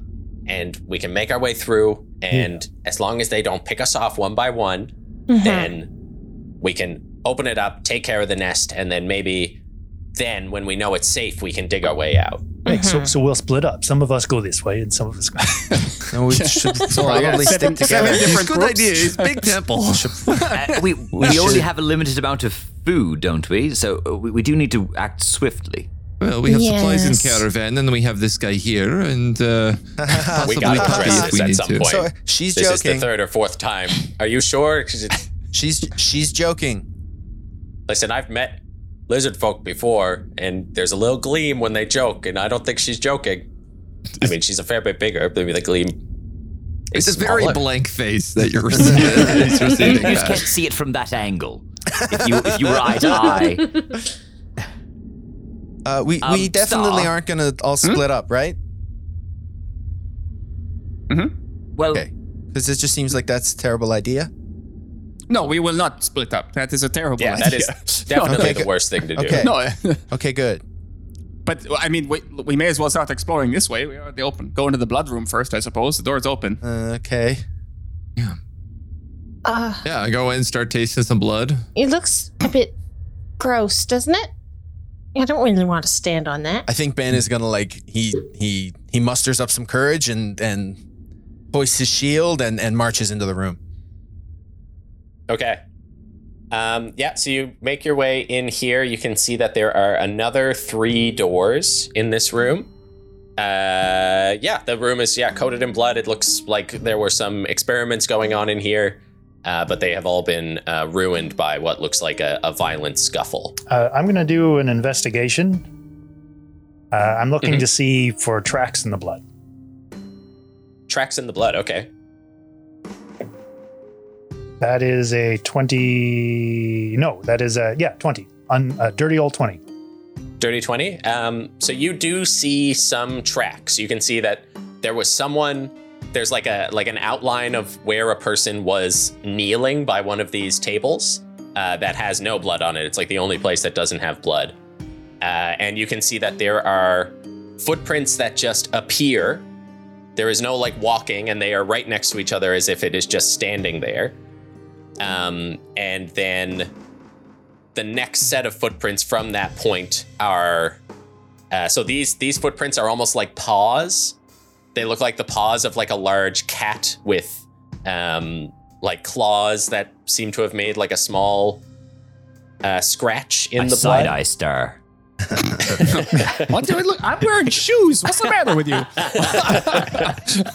and we can make our way through. And as long as they don't pick us off one by one, mhm. then we can open it up, take care of the nest, and then maybe then when we know it's safe, we can dig our way out. Right, so, so we'll split up. Some of us go this way, and some of us go. [LAUGHS] And we should yeah, probably stick together. seven different Good idea. It's big temple. [LAUGHS] Uh, we we only have a limited amount of food, don't we? So uh, we, we do need to act swiftly. Well, we have supplies in Yes. caravan, and we have this guy here, and uh, [LAUGHS] possibly We gotta puppy address if this we at need some to. point. So she's This is the joking. third or fourth time. Are you sure? 'Cause it- She's she's joking. Listen, I've met lizard folk before, and there's a little gleam when they joke, and I don't think she's joking. I mean, she's a fair bit bigger. Maybe the gleam. It's is a very blank face that you're [LAUGHS] receiving. he's You just [LAUGHS] that. can't see it from that angle. If you if you were eye to [LAUGHS] eye, Uh, we Um, we definitely Star. aren't gonna all split up, right? Mm-hmm. Well, Okay. Because it just seems like that's a terrible idea. No, we will not split up. That is a terrible Yeah, idea. that is [LAUGHS] definitely Okay, the good. worst thing to do. Okay. No, [LAUGHS] Okay, good. but I mean, we, we may as well start exploring this way. We are at the open. Go into the blood room first, I suppose. The door's open. Uh, okay. Yeah. Uh, Yeah, I go in, and start tasting some blood. it looks a bit gross, doesn't it? I don't really want to stand on that. I think Ben is gonna like he he he musters up some courage and and hoists his shield and and marches into the room. Okay. Um, yeah, so you make your way in here. You can see that there are another three doors in this room. Uh, yeah, the room is yeah coated in blood. It looks like there were some experiments going on in here, uh, but they have all been uh, ruined by what looks like a, a violent scuffle. Uh, I'm going to do an investigation. Uh, I'm looking Mhm. to see for tracks in the blood. Tracks in the blood. Okay. That is a 20. No, that is a, yeah, 20. Un, a dirty old 20. Dirty 20. Um, so you do see some tracks. You can see that there was someone there's like a like an outline of where a person was kneeling by one of these tables uh, that has no blood on it. It's like the only place that doesn't have blood. Uh, and you can see that there are footprints that just appear. There is no like walking, and they are right next to each other as if it is just standing there. Um, and then the next set of footprints from that point are uh, so these these footprints are almost like paws they look like the paws of like a large cat with um like claws that seem to have made like a small uh, scratch in I the side blood eye star. [LAUGHS] What do I look? I'm wearing shoes. What's the matter with you?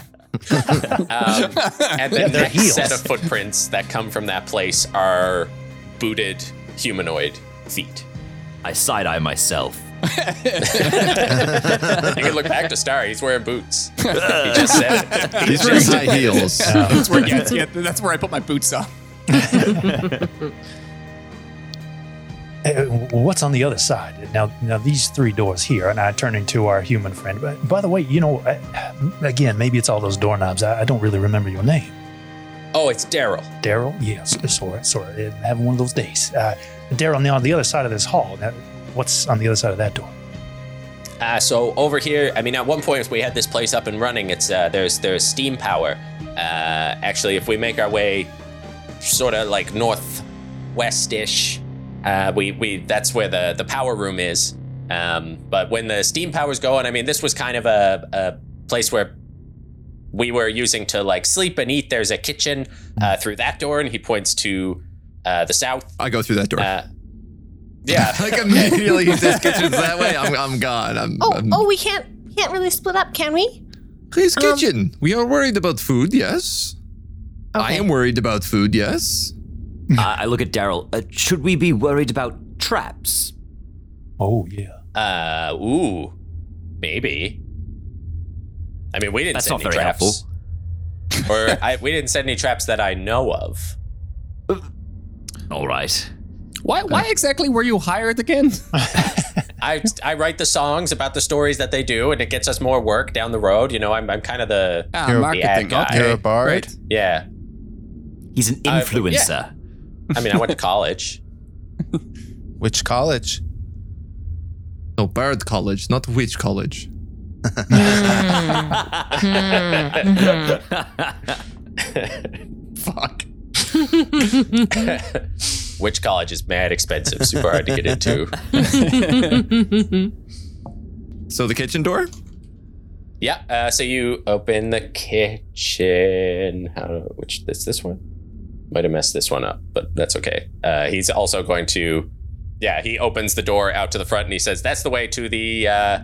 [LAUGHS] um, and the Yeah, they're next set of footprints that come from that place are booted humanoid feet I side eye myself. you can look back to Star. He's wearing boots. he [LAUGHS] just said it. These are high heels. that's, where, yeah, yeah, that's where I put my boots on. [LAUGHS] Uh, what's on the other side? Now, now these three doors here, and I turn into our human friend. But by the way, you know, again, maybe it's all those doorknobs. I, I don't really remember your name. Oh, it's Daryl. Daryl? Yes, sorry, sorry. Having one of those days. Uh, Daryl, now on the other side of this hall, now, what's on the other side of that door? Uh, so over here, I mean, at one point we had this place up and running. It's uh, there's there's steam power. Uh, actually, if we make our way sort of like northwest-ish, uh, we we that's where the the power room is. Um, but when the steam power's going, I mean, this was kind of a, a place where we were using to like sleep and eat. There's a kitchen uh, through that door, and he points to uh, the south. I go through that door. Uh, [LAUGHS] yeah, like immediately he says kitchen's that way. I'm, I'm gone. I'm, Oh, I'm oh, we can't can't really split up, can we? His um, kitchen. we are worried about food, yes. I am worried about food, yes. I [LAUGHS] I look at Daryl. Uh, should we be worried about traps? Oh yeah. Uh, ooh, maybe. I mean, we didn't That's set not any very traps. [LAUGHS] or I, we didn't set any traps that I know of. All right. Why, why exactly were you hired again? [LAUGHS] I I write the songs about the stories that they do, and it gets us more work down the road. You know, I'm I'm kind of the Ah, marketing. ad guy. You're a bard. Right. yeah. He's an Uh, influencer. I mean, I went to college. [LAUGHS] Which college? No, Bard College, not which college. Fuck. [LAUGHS] Which college is mad expensive, super hard to get into. So the kitchen door? Yeah. Uh, so you open the kitchen. How? Which this this one? Might have messed this one up, but that's okay. Uh, he's also going to. Yeah, he opens the door out to the front and he says, "That's the way to the uh,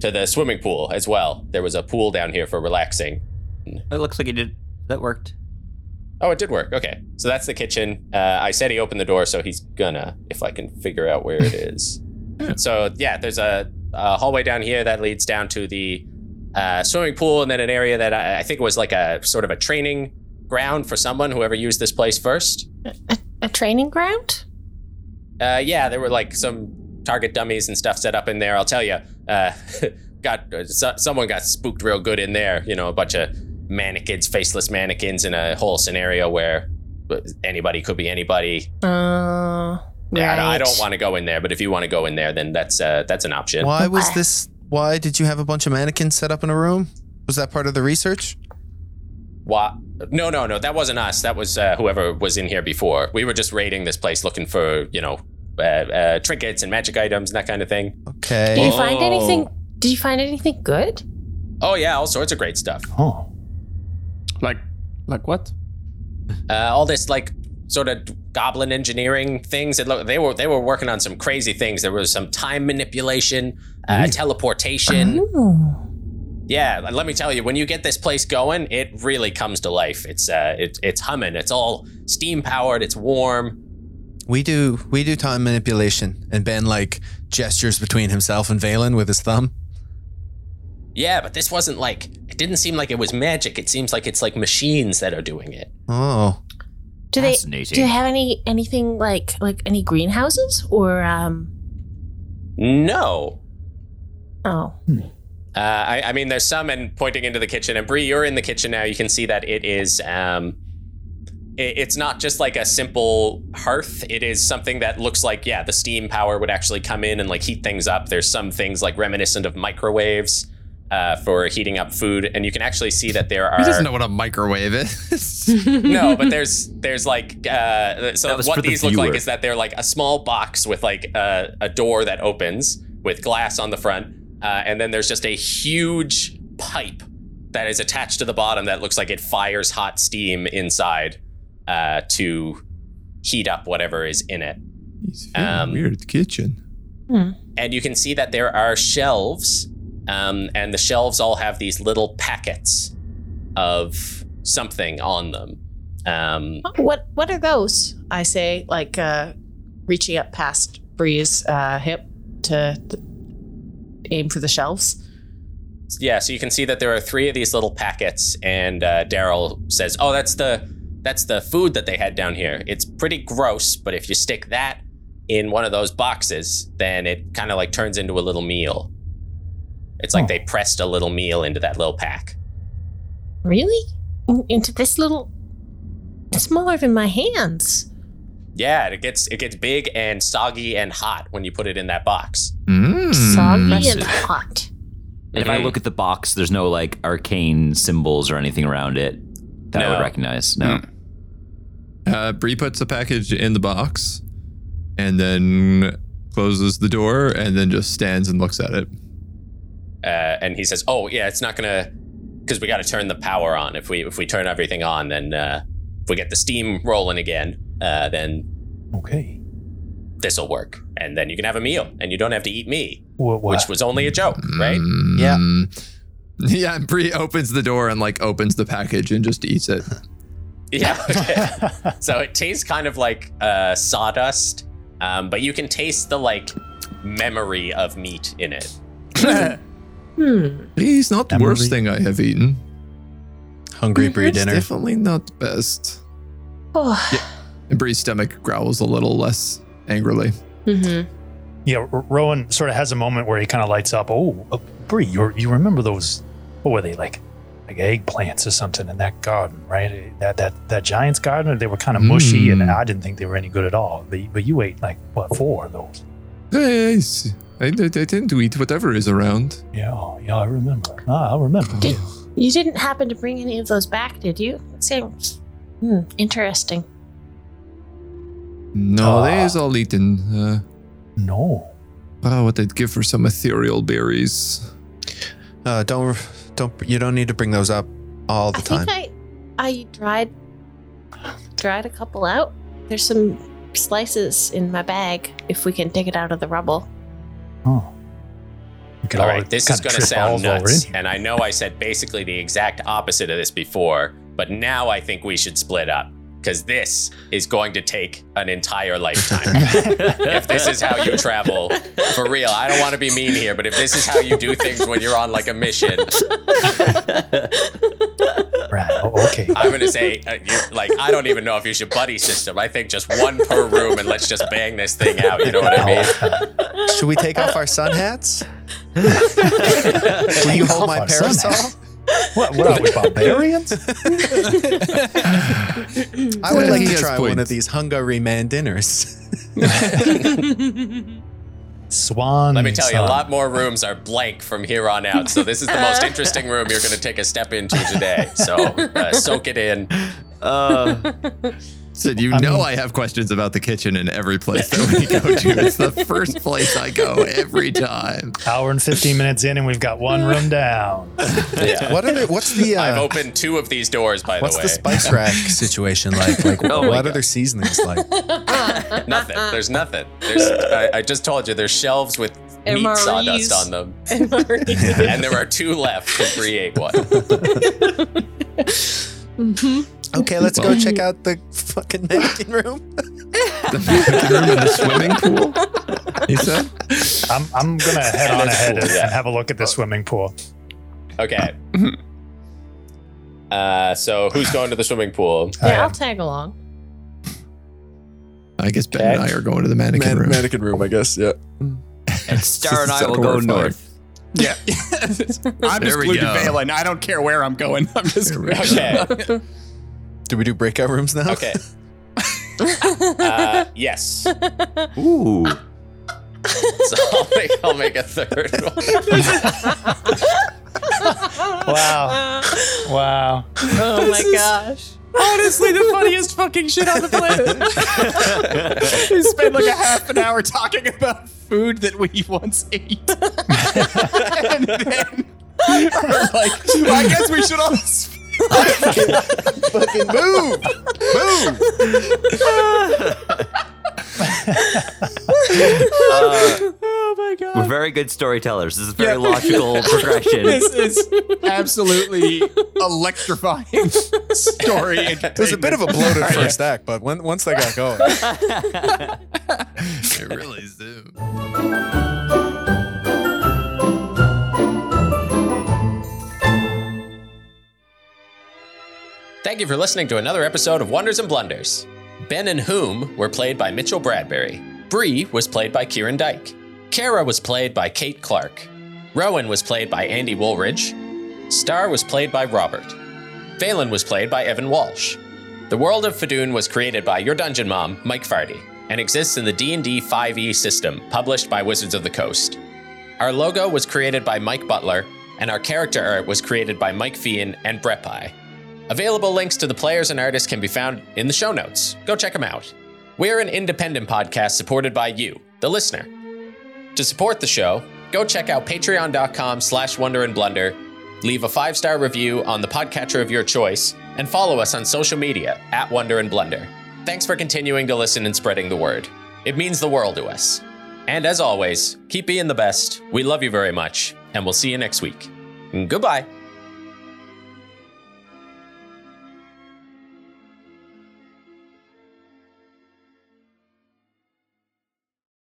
to the swimming pool as well. There was a pool down here for relaxing." It looks like he did. That worked. Oh, it did work. Okay, so that's the kitchen. Uh, I said he opened the door, so he's gonna if I can figure out where it is. [LAUGHS] So yeah, there's a, a hallway down here that leads down to the uh, swimming pool, and then an area that I, I think was like a sort of a training ground for someone whoever used this place first. A training ground? Uh, yeah, there were like some target dummies and stuff set up in there. I'll tell you, uh, [LAUGHS] got uh, so, someone got spooked real good in there. You know, a bunch of mannequins, faceless mannequins, in a whole scenario where anybody could be anybody. Uh, Yeah, I don't- I don't want to go in there, but if you want to go in there, then that's uh, that's an option. Why was this? Why did you have a bunch of mannequins set up in a room? Was that part of the research? Why? No, no, no. That wasn't us. That was uh, whoever was in here before. We were just raiding this place, looking for you know uh, uh, trinkets and magic items and that kind of thing. Okay. Did you find Oh. anything? Did you find anything good? Oh yeah, all sorts of great stuff. Oh. Like, like what? Uh, all this like sort of goblin engineering things. It look, they were they were working on some crazy things. There was some time manipulation, uh, teleportation. Oh. Yeah, let me tell you, when you get this place going, it really comes to life. It's uh, it, it's humming. It's all steam powered. It's warm. We do we do time manipulation, and Ben like gestures between himself and Valen with his thumb. Yeah, but this wasn't like. It didn't seem like it was magic. It seems like it's like machines that are doing it. Oh, Do they? Do they have any anything like like any greenhouses or um? No. Oh, Uh, I, I mean, there's some, and pointing into the kitchen. And Bree, you're in the kitchen now. You can see that it is. Um, it, it's not just like a simple hearth. It is something that looks like, yeah, the steam power would actually come in and like heat things up. There's some things like reminiscent of microwaves uh, for heating up food, and you can actually see that there are. He doesn't know what a microwave is. [LAUGHS] no, but there's there's like uh, so what for the these look like is that they're like a small box with like a, a door that opens with glass on the front, uh, and then there's just a huge pipe that is attached to the bottom that looks like it fires hot steam inside uh, to heat up whatever is in it. It's a very Um, weird kitchen. And you can see that there are shelves, um, and the shelves all have these little packets of something on them. Um, What what are those? I say, like uh, reaching up past Bree's uh, hip to th- aim for the shelves. Yeah, so you can see that there are three of these little packets, and uh, Daryl says, "Oh, that's the that's the food that they had down here. It's pretty gross, but if you stick that in one of those boxes, then it kind of like turns into a little meal. It's like Oh. they pressed a little meal into that little pack. really? Into this little? Smaller than my hands. Yeah, it gets it gets big and soggy and hot when you put it in that box. Mm. Soggy and hot. And if I Mhm. look at the box, there's no like arcane symbols or anything around it that I would recognize. No. Uh, Bree puts the package in the box and then closes the door and then just stands and looks at it. Uh, and he says, "Oh yeah, it's not gonna because we got to turn the power on. If we if we turn everything on, then uh, if we get the steam rolling again, uh, then Okay. this will work, and then you can have a meal, and you don't have to eat me, What, what? which was only a joke, right? Yeah. Mm. [LAUGHS] Yeah, and Bree opens the door and like opens the package and just eats it. [LAUGHS] Yeah. [LAUGHS] Okay. so it tastes kind of like uh, sawdust, um, but you can taste the like memory of meat in it. Hmm. Bree's not the Emily. worst thing I have eaten. Hungry Bree dinner. definitely not the best. Oh. And Bree's stomach growls a little less angrily. Mm-hmm. Yeah, R- Rowan sort of has a moment where he kind of lights up. Oh, uh, Bree, you you remember those? What were they like? Like eggplants or something in that garden, right? That that that giant's garden. They were kind of mushy, and Mm. I didn't think they were any good at all. But, but you ate like what four of those? Yes, I, I, I tend to eat whatever is around. Yeah, yeah, I remember. Ah, I remember. Did you didn't happen to bring any of those back, did you? It seems hmm, interesting. No, Ah. they is all eaten. Uh, No. oh, what I'd give for some ethereal berries. Uh, don't don't you don't need to bring those up all the I time. think I I dried dried a couple out. There's some slices in my bag if we can dig it out of the rubble. Oh. We All all right, this is going to sound balls while we're in nuts, here. and I know I said basically the exact opposite of this before, but now I think we should split up because this is going to take an entire lifetime. [LAUGHS] if this is how you travel, for real, I don't want to be mean here, but if this is how you do things when you're on like a mission, Right. Oh, okay. I'm going to say, uh, you like, I don't even know if you should buddy system. I think just one per room and let's just bang this thing out. You know what I mean? Should we take off our sun hats? [LAUGHS] Will you hold my Off our sun parasol? What? What are we barbarians? I would like to has try one of these Hungry Man dinners. [LAUGHS] Swan. Let me tell you, a lot more rooms are blank from here on out. So this is the most interesting room you're going to take a step into today. So uh, soak it in. Uh, Said you know I have questions about the kitchen in every place that we go to. It's the [LAUGHS] first place I go every time. Hour and 15 minutes in, and we've got one room [LAUGHS] down. Yeah. what are the, what's the uh, I've opened two of these doors, by the way. What's the spice rack situation like? [LAUGHS] Like Oh what are their seasonings like? nothing. There's nothing. There's. I, I just told you. There's shelves with meat MREs. sawdust on them, MREs. and there are two left to create one. Okay, let's go check out the fucking mannequin room. [LAUGHS] The mannequin room in the swimming pool. You said? I'm, I'm going to head on ahead cool, and, yeah. and have a look at the swimming pool. Okay. Uh, so who's going to the swimming pool? I Yeah, I'll tag along. I guess Ben and I are going to the mannequin room. mannequin room, I guess. Yeah. and Star and I will go horrifying. north. Yeah. [LAUGHS] I'm There just we glued to. Valen. I don't care where I'm going. I'm just. There we. Okay. Do we do breakout rooms now? Okay. [LAUGHS] Uh, yes. Ooh. So I'll make, I'll make a third one. [LAUGHS] Wow. Wow. oh my gosh. Honestly, the funniest fucking shit on the planet. [LAUGHS] we spent like a half an hour talking about food that we once ate. [LAUGHS] and then we're like, well, I guess we should all Fucking move! Move! My god. We're [LAUGHS] very good storytellers. This is very logical [LAUGHS] progression. This is absolutely [LAUGHS] electrifying story. It was a bit of a bloated first act, but when, once they got going, It really zoomed. Thank you for listening to another episode of Wonders and Blunders. Ben and Whom were played by Mitchell Bradbury. Bree was played by Kieran Dyke. Kara was played by Kate Clark. Rowan was played by Andy Woolridge. Star was played by Robert. Valen was played by Evan Walsh. The world of Fadoon was created by your dungeon mom, Mike Farty, and exists in the D&D 5e system published by Wizards of the Coast. Our logo was created by Mike Butler, and our character art was created by Mike Fian and Brett Pye. Available links to the players and artists can be found in the show notes. Go check them out. We're an independent podcast supported by you, the listener. To support the show, go check out patreon.com slash wonder and leave a five-star review on the podcatcher of your choice, and follow us on social media at Wonder and Blunder. Thanks for continuing to listen and spreading the word. It means the world to us. And as always, keep being the best. We love you very much, and we'll see you next week. Goodbye.